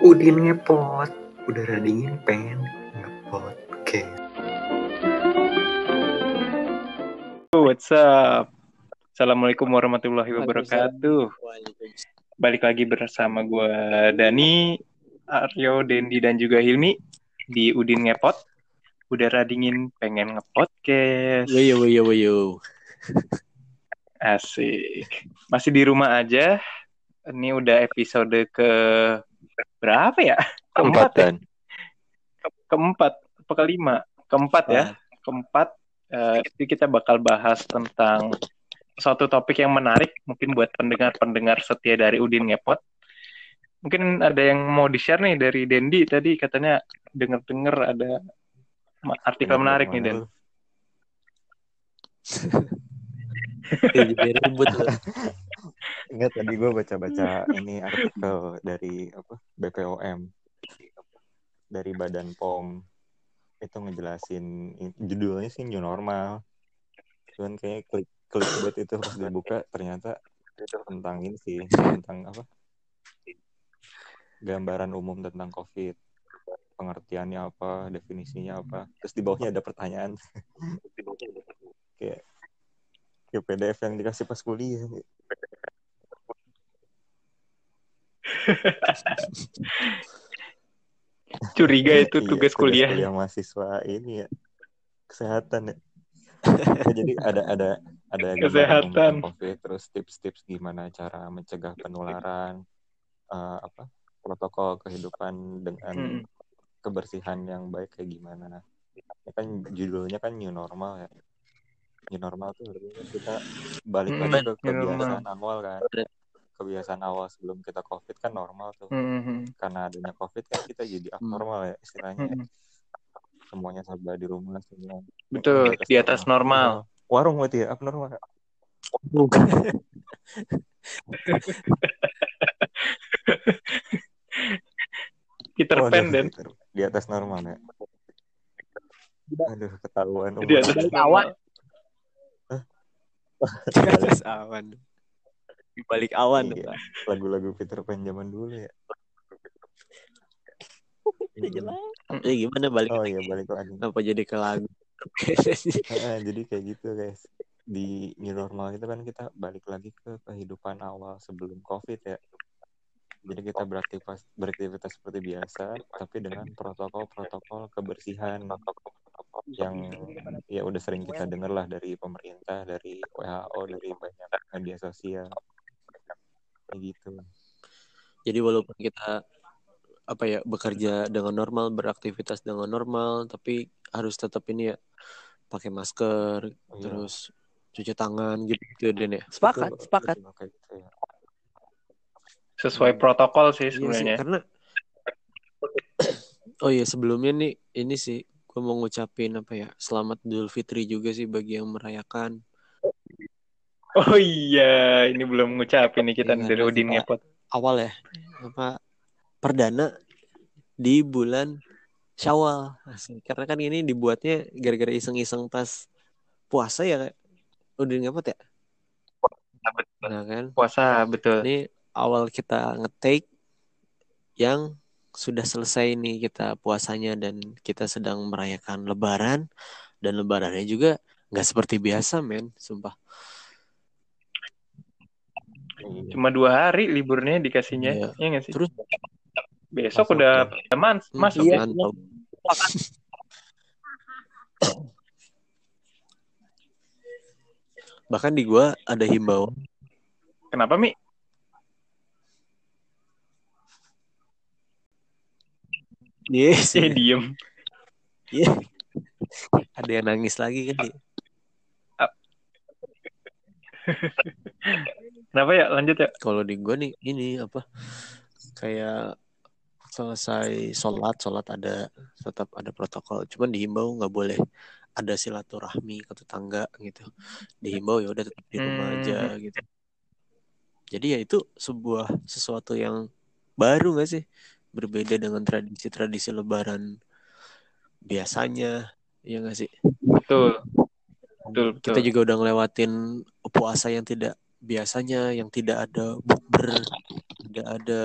Udin ngepot, udara dingin pengen ngepot. Oke. What's up? Assalamualaikum warahmatullahi wabarakatuh. Balik lagi bersama gue Dani, Aryo, Dendi, dan juga Hilmi di Udin Ngepot. Udara dingin pengen ngepodcast. Wayo wayo wayo. Asik. Masih di rumah aja. Ini udah episode ke berapa ya? Keempat ya? Keempatan. Keempat. Apa kelima? Keempat ya? Keempat. Eh, jadi kita bakal bahas tentang suatu topik yang menarik mungkin buat pendengar-pendengar setia dari Udin Ngepot. Mungkin ada yang mau di-share nih dari Dendi tadi katanya denger-denger ada artikel menarik nih Den. Eh, Jadi ribut Enggak tadi gue baca-baca ini artikel dari apa BPOM dari Badan POM. Itu ngejelasin judulnya sih new normal. Cuman kayak klik klik buat itu pas dibuka ternyata itu tentang ini sih tentang apa gambaran umum tentang COVID. Pengertiannya apa definisinya apa. Terus di bawahnya ada pertanyaan. Kayak kayak PDF yang dikasih pas kuliah Curiga itu Iya, tugas kuliah. kuliah mahasiswa ini ya kesehatan ya. Ya, jadi ada ada ada Kesehatan. COVID terus tips-tips gimana cara mencegah penularan eh, apa protokol kehidupan dengan Hmm. kebersihan yang baik kayak gimana. Ya kan judulnya kan new normal ya. New normal tuh artinya kita balik lagi ke new normal. kebiasaan awal kan. Kebiasaan awal sebelum kita COVID kan normal tuh. Hmm. Karena adanya COVID kan kita jadi abnormal ya istilahnya. Hmm. semuanya serba di rumah semua Betul, di atas normal. warung berarti ya abnormal Peter Waduh, Pan. Peter. di atas normal ya aduh ketahuan Di atas normal. Di atas awan. Di balik awan Iya. Lagu-lagu Peter Pan zaman dulu ya. Ya gimana balik oh lagi? iya balik lagi Apa jadi ke lagu? Jadi kayak gitu guys di new normal itu kan kita balik lagi ke kehidupan awal sebelum covid ya jadi kita beraktivitas beraktivitas seperti biasa tapi dengan protokol-protokol kebersihan yang ya udah sering kita dengar lah dari pemerintah dari WHO dari banyak media sosial kayak gitu Jadi walaupun kita apa ya bekerja dengan normal, beraktivitas dengan normal, tapi harus tetap ini ya pakai masker, Iya. terus cuci tangan gitu, gitu Den ya. Sepakat, Betul, sepakat. gitu ya. Sesuai protokol sih Iya sih, sebenarnya. karena Oh iya sebelumnya nih ini sih gue mau ngucapin apa ya selamat Idul Fitri juga sih bagi yang merayakan. Oh iya, ini belum ngucapin nih kita Iya, dari Udin Ngepot. Awal ya apa perdana di bulan Syawal. Asik. Karena kan ini dibuatnya gara-gara iseng-iseng pas puasa ya udah ngapa ya? Nah kan Puasa betul. ini awal kita nge-take yang sudah selesai nih kita puasanya dan kita sedang merayakan lebaran dan lebarannya juga nggak seperti biasa men sumpah Iya. Cuma dua hari liburnya dikasihnya, Iya. iya nggak sih? terus Besok Masuk udah ya. man- hmm, masuk iya, ya. mantap. bahkan di gua ada himbauan Kenapa Mi? Yes Saya diem. Iya. ada yang nangis lagi kan. Kenapa ya? Lanjut ya. kalau di gua nih ini apa kayak selesai sholat sholat ada tetap ada protokol cuman dihimbau nggak boleh ada silaturahmi ke tetangga gitu dihimbau ya udah tetap di rumah Hmm. aja gitu jadi ya itu sebuah sesuatu yang baru nggak sih berbeda dengan tradisi-tradisi lebaran biasanya ya nggak sih Betul. Betul, betul. kita juga udah ngelewatin puasa yang tidak biasanya yang tidak ada bukber tidak ada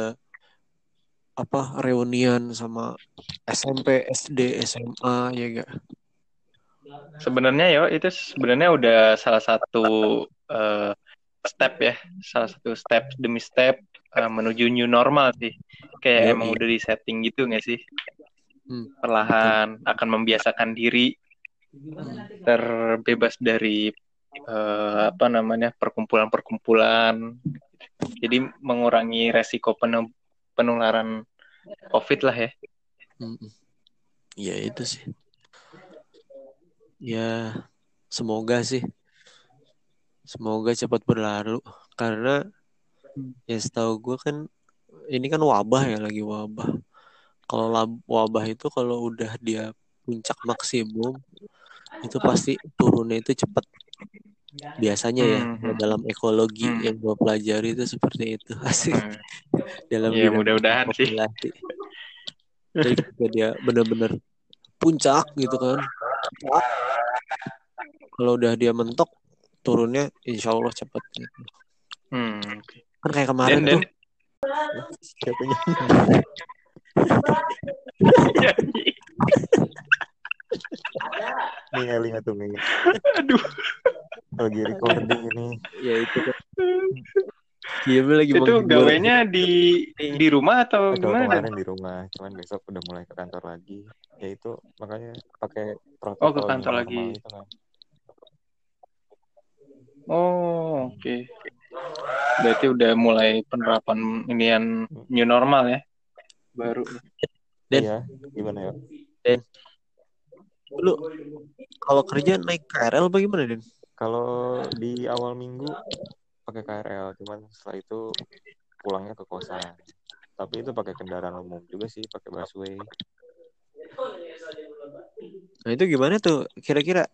apa reunian sama SMP, SD, SMA ya gak? Sebenarnya yo itu sebenarnya udah salah satu eh, step ya, salah satu step demi step eh, menuju new normal sih. Kayak Yoi. emang udah di setting gitu nggak sih? Hmm, Perlahan akan membiasakan diri terbebas dari eh, apa namanya perkumpulan-perkumpulan. Jadi mengurangi resiko penu- penularan COVID lah ya. Mm, mm. Ya itu sih. Ya semoga sih. Semoga cepat berlalu karena ya setahu gue kan ini kan wabah ya lagi wabah. Kalau wabah itu kalau udah dia puncak maksimum itu pasti turunnya itu cepat. Biasanya ya Hmm. dalam ekologi Hmm. yang gue pelajari itu seperti itu asik Hmm. dalam Ya, mudah-mudahan sih. Jadi ketika dia benar-benar puncak gitu kan. Kalau udah dia mentok turunnya insya Allah cepat gitu. Hmm. Kan kayak kemarin Den, Den. tuh Siapa yang nih Eli tuh Mei? Aduh. lagi recording ini ya itu kan. Dia lagi itu gawainya di di rumah atau kalau gimana? Dan? kemarin di rumah cuman besok udah mulai ke kantor lagi ya itu makanya pakai protokol Oh, ke kantor lagi. itu kan. Oh, oke. Berarti udah mulai penerapan inian new normal ya. Baru. Dan- iya gimana ya Lu kalau kerja naik KRL bagaimana Den? kalau di awal minggu pakai KRL cuman setelah itu pulangnya ke kosan tapi itu pakai kendaraan umum juga sih pakai busway Nah itu gimana tuh? Kira-kira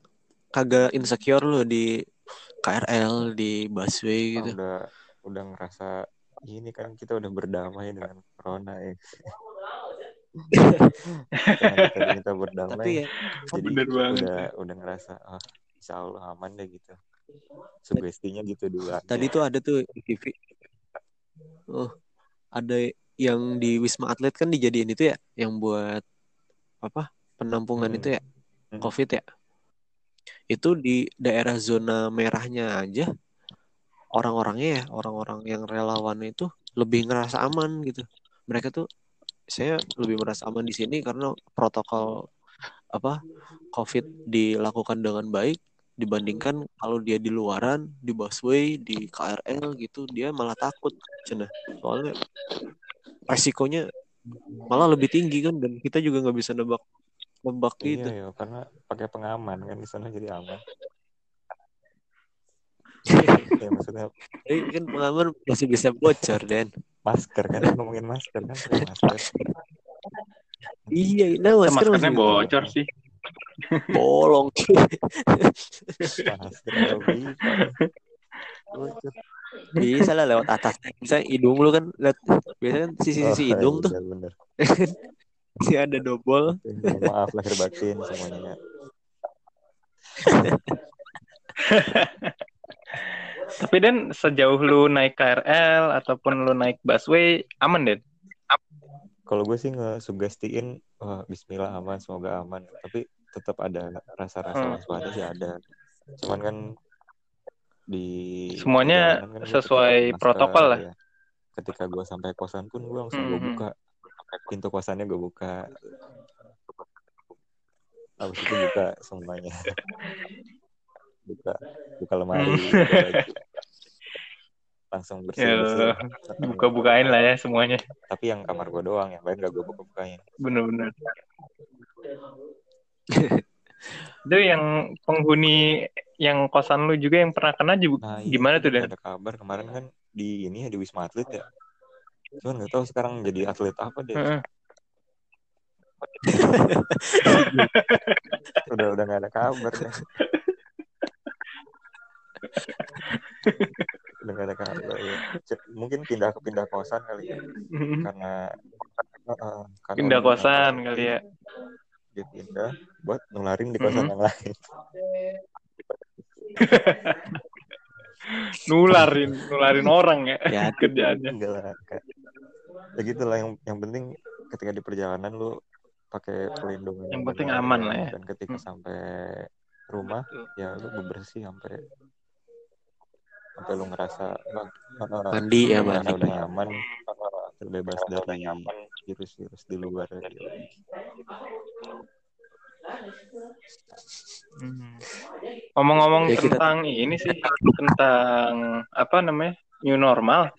kagak insecure lu di KRL, di busway gitu? udah udah ngerasa ini kan kita udah berdamai dengan corona ya kita, kita berdamai Tapi ya jadi Bener banget. udah udah ngerasa ah insya Allah aman deh gitu sugestinya gitu dulu aja. tadi tuh ada tuh di TV. Oh, ada yang di Wisma Atlet kan dijadiin itu ya, yang buat apa? Penampungan Hmm. itu ya, Hmm. COVID ya. Itu di daerah zona merahnya aja. Orang-orangnya ya, orang-orang yang relawan itu lebih ngerasa aman gitu. Mereka tuh saya lebih merasa aman di sini karena protokol apa COVID dilakukan dengan baik. Dibandingkan kalau dia di luaran di busway di KRL gitu dia malah takut cina. Soalnya resikonya malah lebih tinggi kan dan kita juga nggak bisa nebak nebak gitu. iya ya karena pakai pengaman kan di sana jadi aman. Ya maksudnya Tapi kan pengalaman masih bisa bocor dan masker kan ngomongin masker kan masker. Iya nah masker Maskernya masih bocor sih. bolong. Masker bocor bisa. Lah lewat atas bisa hidung lu kan lihat biasanya kan sisi-sisi Oh, hidung tuh. iya, bener. masih ada dobol Mohon maaf lahir batin semuanya Tapi Dan sejauh lu naik KRL ataupun lu naik busway aman Den? kalau gue sih ngesugestiin wah Bismillah aman semoga aman tapi tetap ada rasa-rasa Hmm. waspada sih ada cuman kan di Semuanya kan sesuai masker, protokol lah. ya. ketika gue sampai kosan pun gue langsung gue Mhm. buka pintu kosannya gue buka habis itu buka semuanya buka buka lemari Hmm. buka baju. langsung bersih Ya, buka-bukain lah ya semuanya. tapi yang kamar gue doang yang lain gak gue buka-bukain Bener-bener. Itu yang penghuni yang kosan lu juga yang pernah kena juga Nah, iya, gimana tuh Dan? Ada kabar kemarin kan di ini ya di Wisma Atlet ya. Cuman nggak tahu sekarang jadi atlet apa deh. Udah udah nggak ada kabar deh. udah nggak ada kabar ya. Mungkin pindah ke pindah kosan kali ya karena Heeh, karena Pindah kosan kali ya. Dia pindah buat nularin di kosan Mhm. yang lain. Nularin, nularin orang ya ya kerjaannya. Enggak lah. Ya gitulah yang yang penting ketika di perjalanan lu pakai pelindung Yang penting aman lah ya. dan ketika Hmm. sampai rumah ya lu bebersih sampai sampai lu ngerasa uh, Mandi ya, mandi. udah nyaman terbebas dari virus-virus di luar gitu. Hmm. Ngomong-ngomong Ya, kita- tentang ini sih, tentang apa namanya new normal.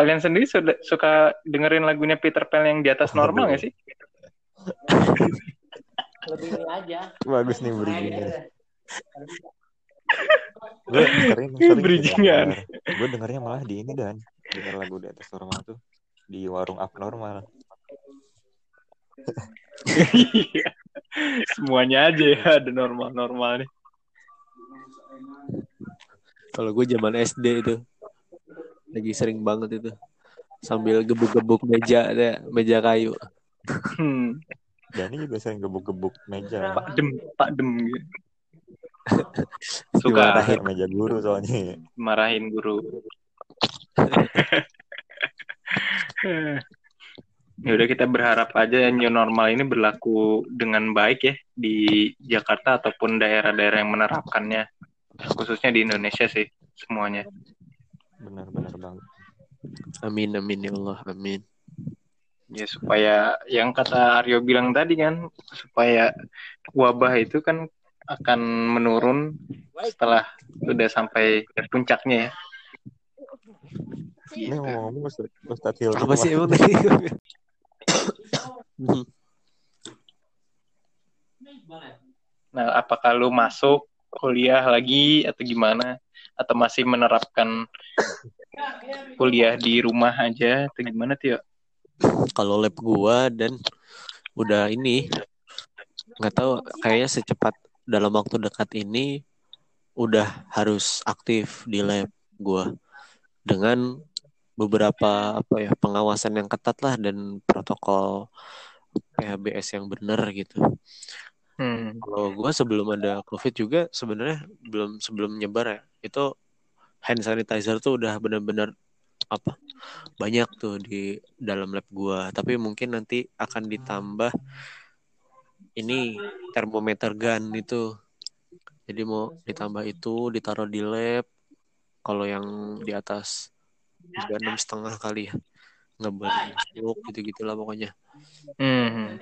Kalian sendiri sudah suka dengerin lagunya Peter Pan yang di atas normal nggak sih? lebih ini aja. Bagus nih bridgingnya. gue sering sering Bridgingan. gue dengernya malah di ini dan. Denger lagu di atas normal tuh. Di warung abnormal. Iya. Semuanya aja ya ada normal-normal nih. Kalau gue zaman SD itu lagi sering banget itu sambil gebuk-gebuk meja ada meja kayu. Hmm. Dani juga sering gebuk-gebuk meja Pak Dem, Pak Dem gitu. Suka Dimarahin. meja guru soalnya marahin guru. ya udah kita berharap aja new normal ini berlaku dengan baik ya di Jakarta ataupun daerah-daerah yang menerapkannya khususnya di Indonesia sih semuanya. Benar-benar banget Amin amin ya Allah amin. Ya supaya yang kata Aryo bilang tadi kan supaya wabah itu kan akan menurun setelah sudah sampai puncaknya ya. ini ngomong-ngomong Ustaz, Ustaz Hilmi Apa sih emang tadi? Nah, apakah lu masuk kuliah lagi atau gimana? Atau masih menerapkan kuliah di rumah aja atau gimana Tio? Kalau lab gua dan udah ini nggak tahu kayaknya secepat dalam waktu dekat ini udah harus aktif di lab gua dengan beberapa apa ya pengawasan yang ketat lah dan protokol PHBS yang benar gitu. Hmm. Kalau gua sebelum ada COVID juga sebenarnya belum sebelum nyebar ya itu hand sanitizer tuh udah benar-benar apa banyak tuh di dalam lab gua. Tapi mungkin nanti akan ditambah ini termometer gun itu. Jadi mau ditambah itu ditaruh di lab. Kalau yang di atas juga enam setengah kali ya masuk gitu gitulah pokoknya Hmm.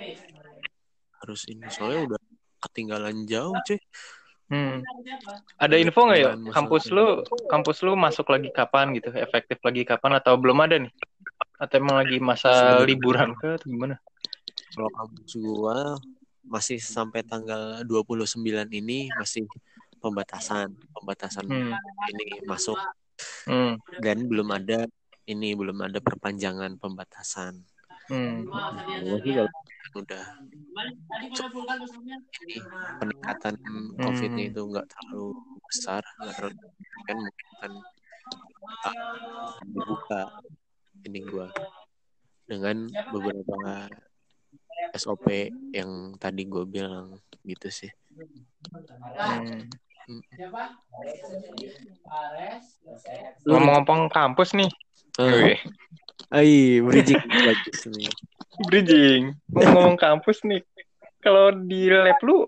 harus ini soalnya udah ketinggalan jauh cuy Hmm. Ada info nggak ya? Kampus lu, kampus lu masuk lagi kapan gitu? Efektif lagi kapan atau belum ada nih? Atau emang lagi masa Sebenarnya- liburan ke atau gimana? kalau kampus gua masih sampai tanggal 29 ini masih pembatasan pembatasan Hmm. ini masuk Hmm. dan belum ada ini belum ada perpanjangan pembatasan Hmm. Gua udah ini peningkatan COVID-nya itu nggak terlalu besar nggak terlalu kan mungkin kan ah, dibuka ini gua dengan beberapa SOP yang tadi gue bilang gitu sih Hmm. Lu- Ngomong-ngomong kampus nih. Wih. Ai, bridging bagus nih. Bridging. Ngomong-ngomong kampus nih. Kalau di lab lu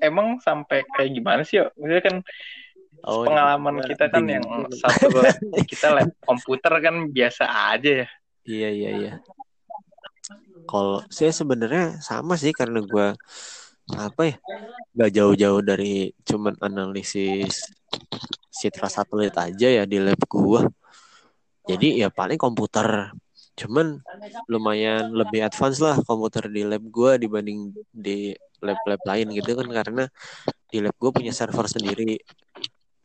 emang sampai kayak gimana sih? Yo? Maksudnya kan Oh, pengalaman kita kan yang satu kita lab komputer kan biasa aja ya. Iya iya iya. Kalau saya sebenarnya sama sih karena gua apa ya nggak jauh-jauh dari cuman analisis citra satelit aja ya di lab gua. Jadi ya paling komputer. Cuman lumayan lebih advance lah komputer di lab gua dibanding di lab-lab lain gitu kan karena di lab gua punya server sendiri,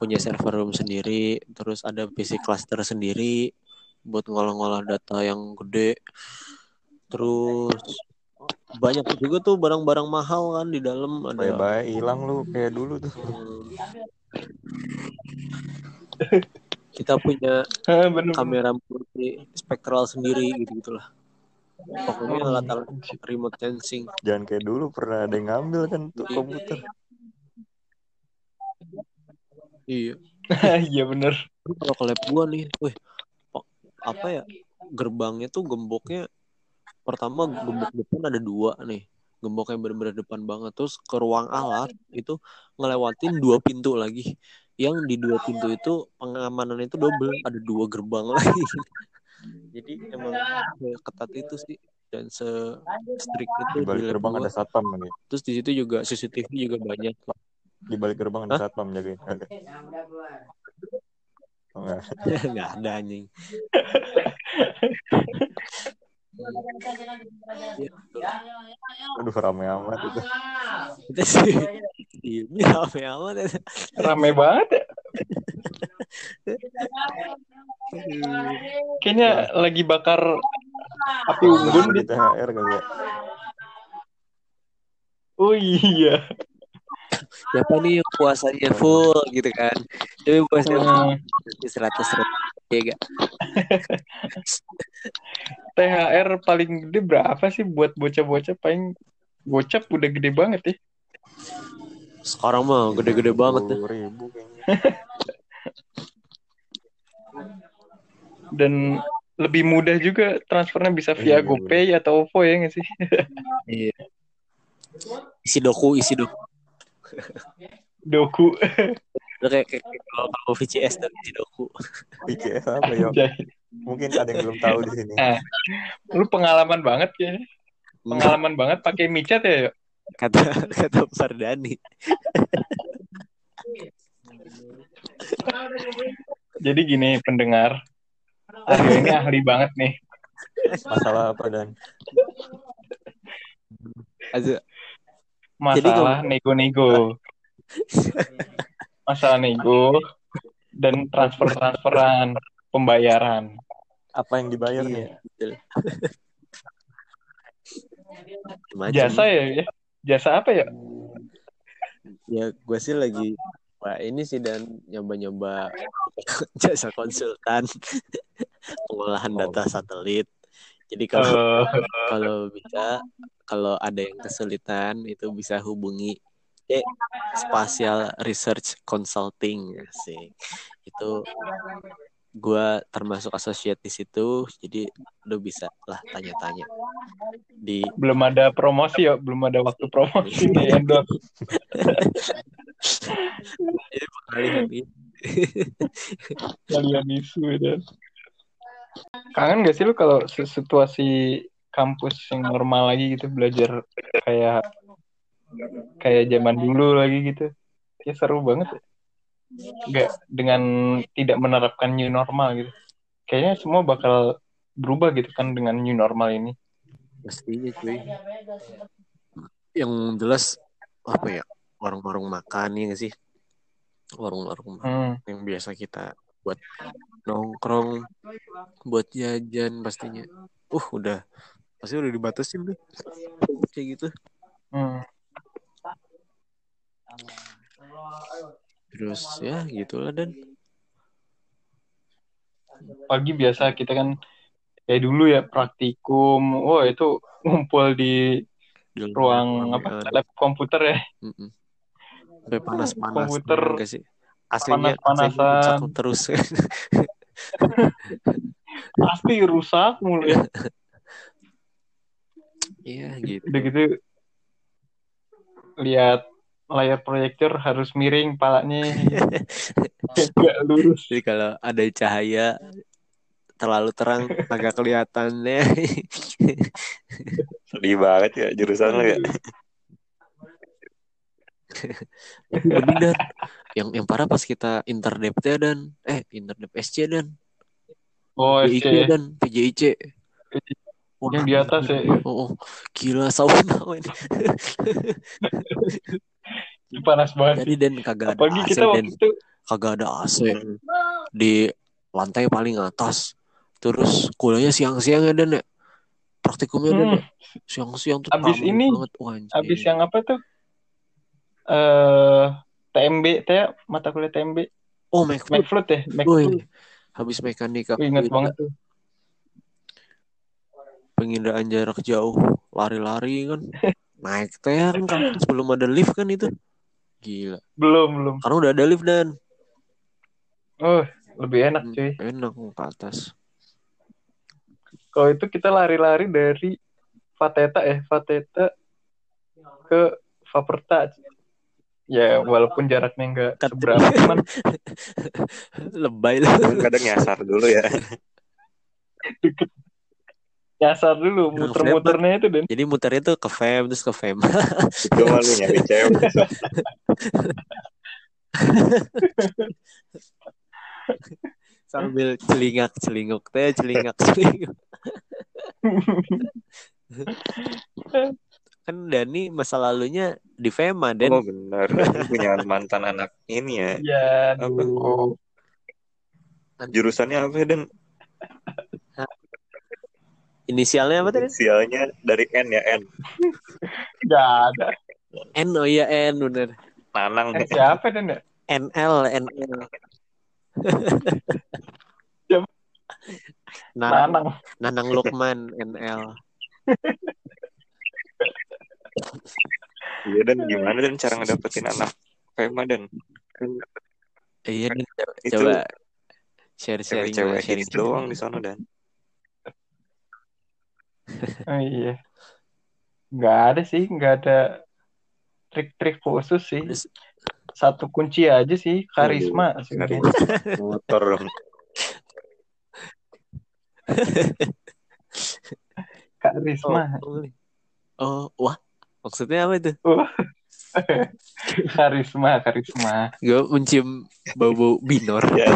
punya server room sendiri, terus ada PC cluster sendiri buat ngolah-ngolah data yang gede. Terus banyak juga tuh barang-barang mahal kan di dalam ada Bye-bye hilang lu kayak dulu tuh. kita punya Bener. kamera multi spektral sendiri gitu gitulah. Pokoknya alat-alat remote sensing. Jangan kayak dulu pernah ada yang ngambil kan tuh komputer. iya. Iya bener. Kalau ke lab gua nih wih apa ya gerbangnya tuh gemboknya pertama gembok depan ada dua nih. Gembok yang benar-benar depan banget. Terus ke ruang alat itu ngelewatin dua pintu lagi yang di dua pintu itu pengamanan itu double ada dua gerbang lagi jadi emang ketat itu sih dan se strict itu Di balik gerbang ada satpam lagi. terus di situ juga CCTV juga banyak Di balik gerbang ada Hah? satpam. Oh, enggak. nggak ada anjing Aduh rame amat itu. kita sih ini apa amat. Rame banget ya. Kayaknya lagi bakar api unggun di di THR kali ya. Oh iya. siapa nih yang puasanya full gitu kan tapi puasanya Hmm, seratus ribu ya gak THR paling gede berapa sih buat bocah-bocah paling gocap udah gede banget ya. sekarang mah gede-gede banget ribu kayaknya. Dan lebih mudah juga transfernya bisa via Iya, GoPay atau OVO ya nggak sih? iya isi doku isi doku Doku. Kayak, kalau VCS tuh isi doku PCS apa ya? Mungkin ada yang belum tahu di sini. Lu pengalaman banget kayaknya. Pengalaman banget pakai micat ya. Yo? kata kata Fardani Jadi gini pendengar. Aryo ini ahli banget nih. Masalah apa dan? Masalah nego-nego. Masalah nego dan transfer-transferan pembayaran. Apa yang dibayar Iya, nih? Macam. Jasa ya, ya? Jasa apa ya? ya gue sih lagi Wah, ini sih dan nyoba-nyoba jasa konsultan pengolahan Oh. data satelit. Jadi kalau Eh, kalau bisa kalau ada yang kesulitan itu bisa hubungi eh, Spatial Research Consulting sih. Itu gua termasuk associate di situ, jadi lu bisa lah tanya-tanya di belum ada promosi ya, belum ada waktu promosi nih endorse. kalian ini. kalian isu dan kangen gak sih lu kalau si- situasi kampus yang normal lagi gitu belajar kayak kayak zaman dulu lagi gitu ya seru banget ya. Nggak dengan tidak menerapkan new normal gitu kayaknya semua bakal berubah gitu kan dengan new normal ini Pastinya cuy. Yang jelas apa ya? Warung-warung makan ya sih? Warung-warung hmm. yang biasa kita buat nongkrong, buat jajan pastinya. Uh, udah pasti udah dibatasin deh. Kayak gitu. Hmm. Terus ya gitulah dan pagi biasa kita kan kayak dulu ya praktikum wah itu ngumpul di ruang apa lab komputer ya Mm-mm. Sampai panas-panas Komputer enggak sih? AC-nya rusak terus. pasti rusak mulu ya Iya gitu. udah gitu lihat layar proyektor harus miring palanya. Nggak lurus. Jadi kalau ada cahaya terlalu terang agak kelihatannya. Sedih banget ya jurusan lo ya. Bener dan yang yang parah pas kita interdep ya dan. Eh interdep SC dan. Oh SC dan. PJIC. Yang di atas ya. Oh, oh, gila sauna men. panas banget Jadi dan kagak ada apalagi AC kita waktu itu kagak ada AC di lantai paling atas. Terus kuliahnya siang-siang ya dan ya. Praktikumnya dan hmm, ya. siang-siang tuh Abis ini, banget. Wah, habis yang apa tuh? Eh TMB teh mata kuliah TMB Oh, Mac McFlood ya McFlood habis mekanika penginda- banget tuh. Pengindaan jarak jauh. Lari-lari kan. Naik teh kan. Kampus belum ada lift kan itu gila belum belum karena udah ada lift dan oh lebih enak cuy enak ke atas Kalau itu kita lari-lari dari Fateta ya, Fateta ke Faperta. Ya, walaupun jaraknya nggak Kat- seberapa, cuman Lebay lah. kadang nyasar dulu ya deket. Nyasar dulu, muter-muternya itu dan Jadi muternya tuh ke fam terus ke fam. itu mah lu nyari cewek Sambil celingak celinguk teh celingak celinguk. kan Dani masa lalunya di Fema dan oh benar punya mantan anak ini ya ya, Apa? aduh. jurusannya apa ya dan inisialnya apa tadi? inisialnya dari N ya N Nggak ada. N oh iya N bener. Nanang Eh, siapa dan ya? NL NL. Nanang, Nanang. Nanang Lukman NL. iya dan gimana dan cara ngedapetin anak Fema dan Iya dan coba- share sharing cewek-cewek doang di sana dan Oh, iya. Nggak ada sih, nggak ada trik-trik khusus sih. Satu kunci aja sih, karisma motor dong Karisma. Oh, oh, wah maksudnya apa itu? karisma, karisma. Gue mencium bau-bau binor. ya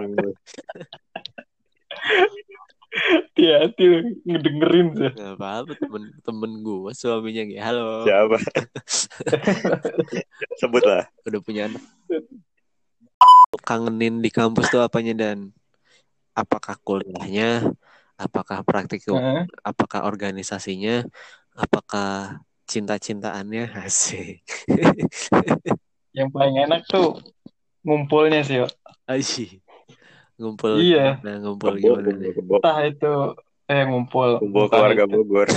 lu. Hati-hati ngedengerin tuh. Gak apa-apa temen temen gue suaminya kayak halo. Siapa? Sebut lah udah punya anak. Kangenin di kampus tuh apanya dan? Apakah kuliahnya? Apakah praktikum Heeh. apakah organisasinya? Apakah cinta-cintaannya? Asik. Yang paling enak tuh ngumpulnya sih, Yo. Asyik. Ngumpul Iya. nah ngumpul kebo gimana kebo kebo Entah itu eh ngumpul. kumpul Entah keluarga itu- Bogor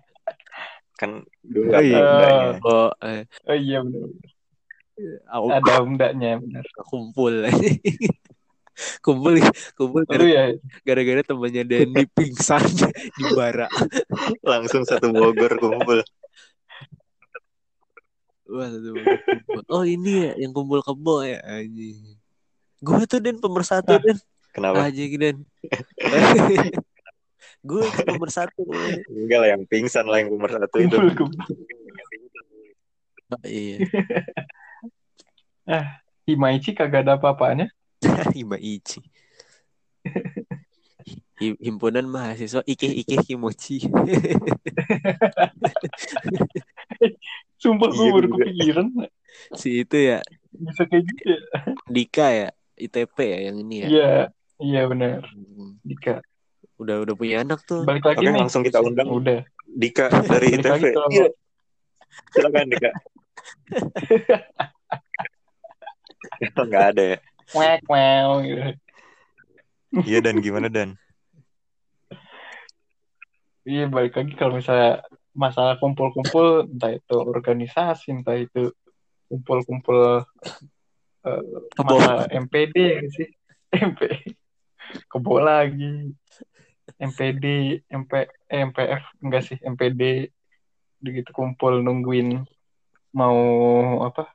kan dulu Oh, ada iya. undangnya. oh eh, Oh iya benar. au- Ada undaknya benar. kumpul kumpul kumpul Lu gara- ya gara-gara temannya Dendi pingsan di bara langsung satu Bogor kumpul Wah, satu Bogor kumpul. oh ini ya yang kumpul kebo ya anjing gue tuh dan pemersatu dan kenapa? Aja dan gue tuh pemersatu enggak lah yang pingsan lah yang nomor satu itu. Oh, iya. Himaichi kagak ada apa-apanya. Hima Ichi Hi- Himpunan mahasiswa Ike Ike Kimochi Sumpah gue Iya, baru kepikiran. Si itu ya. Bisa kayak gitu ya. Dika ya ITP ya yang ini ya Iya, iya benar. Hmm, Dika. udah udah punya anak tuh Balik lagi oke nih. langsung kita undang Udah. Dika dari Balik kalau- Iya. silakan Dika nggak ada ya Wek, wow, gitu. iya dan gimana dan Iya balik lagi kalau misalnya masalah kumpul-kumpul entah itu organisasi entah itu kumpul-kumpul eh, Kebo. masa MPD sih? MP kebo lagi. MPD MP eh, MPF enggak sih? MPD begitu kumpul nungguin mau apa?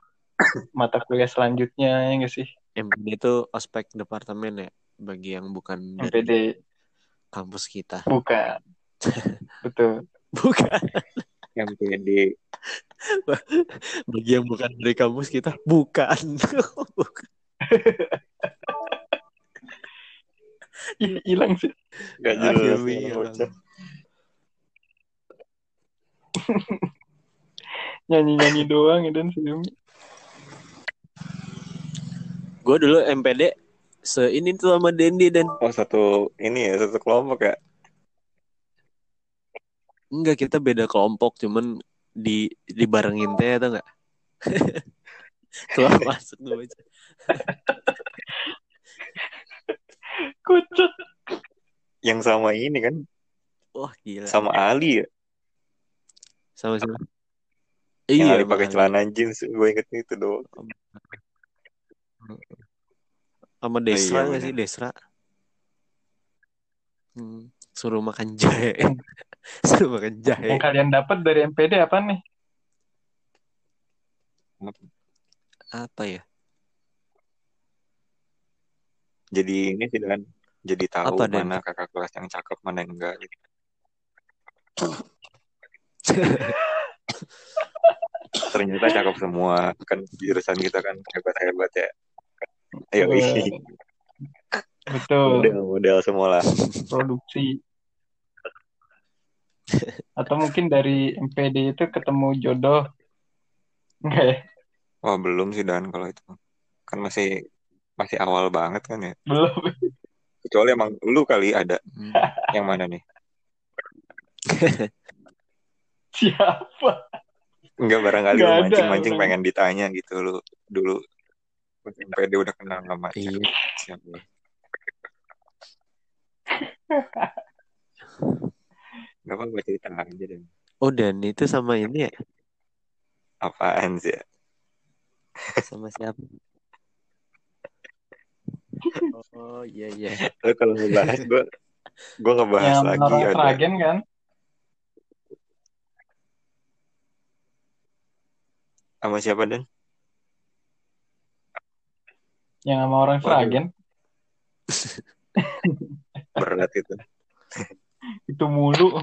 Mata kuliah selanjutnya ya enggak sih? MPD itu ospek departemen ya bagi yang bukan MPD kampus kita. Bukan. Betul. Bukan MPD bagi yang bukan dari kampus kita bukan. Hilang sih. Nggak Ah, jelas bocah. nyanyi-nyanyi doang ya dan sebelumnya gue dulu MPD se ini tuh sama Dendi dan oh satu ini ya satu kelompok ya enggak kita beda kelompok cuman di dibarengin teh atau enggak keluar masuk tuh bocah. kucut. Yang sama ini kan? Wah gila. Sama Ali ya? Sama sama yang Ali pakai celana jeans gue inget itu doang. Sama Desra Iya, nggak bener. sih? Desra Hmm, suruh makan jahe. suruh makan jahe. Yang kalian dapat dari MPD apa nih? Apa ya? Jadi ini sih Dan, jadi tahu Apa, Dan? mana kakak kelas yang cakep, mana yang enggak. gitu. Ternyata cakep semua. Kan jurusan kita kan hebat-hebat ya. Ayo isi. Betul. Model-model semua lah. produksi atau mungkin dari MPD itu ketemu jodoh enggak ya Wah belum sih Dan kalau itu. Kan masih masih awal banget kan ya. belum Kecuali emang lu kali ada. Hmm. Yang mana nih? siapa Enggak barangkali Nggak lu mancing-mancing pengen ditanya gitu lu dulu. Sampai dia udah kenal sama Iya. siapa. Gak apa-apa cerita aja dan Oh dan itu sama ini ya? apaan sih ya? Sama siapa? Oh iya iya. Lu kalau ngebahas gue gue ngebahas yang lagi orang ada Sragen kan sama siapa dan? yang sama orang. Sragen Berat itu. itu mulu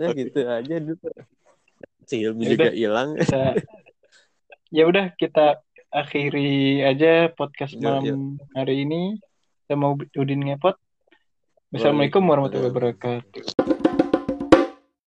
Nah gitu aja dulu. Si Hilmi Yaudah. juga hilang. ya udah kita akhiri aja podcast Yuk, malam hari ini kita mau Udin ngepot Assalamualaikum warahmatullahi wabarakatuh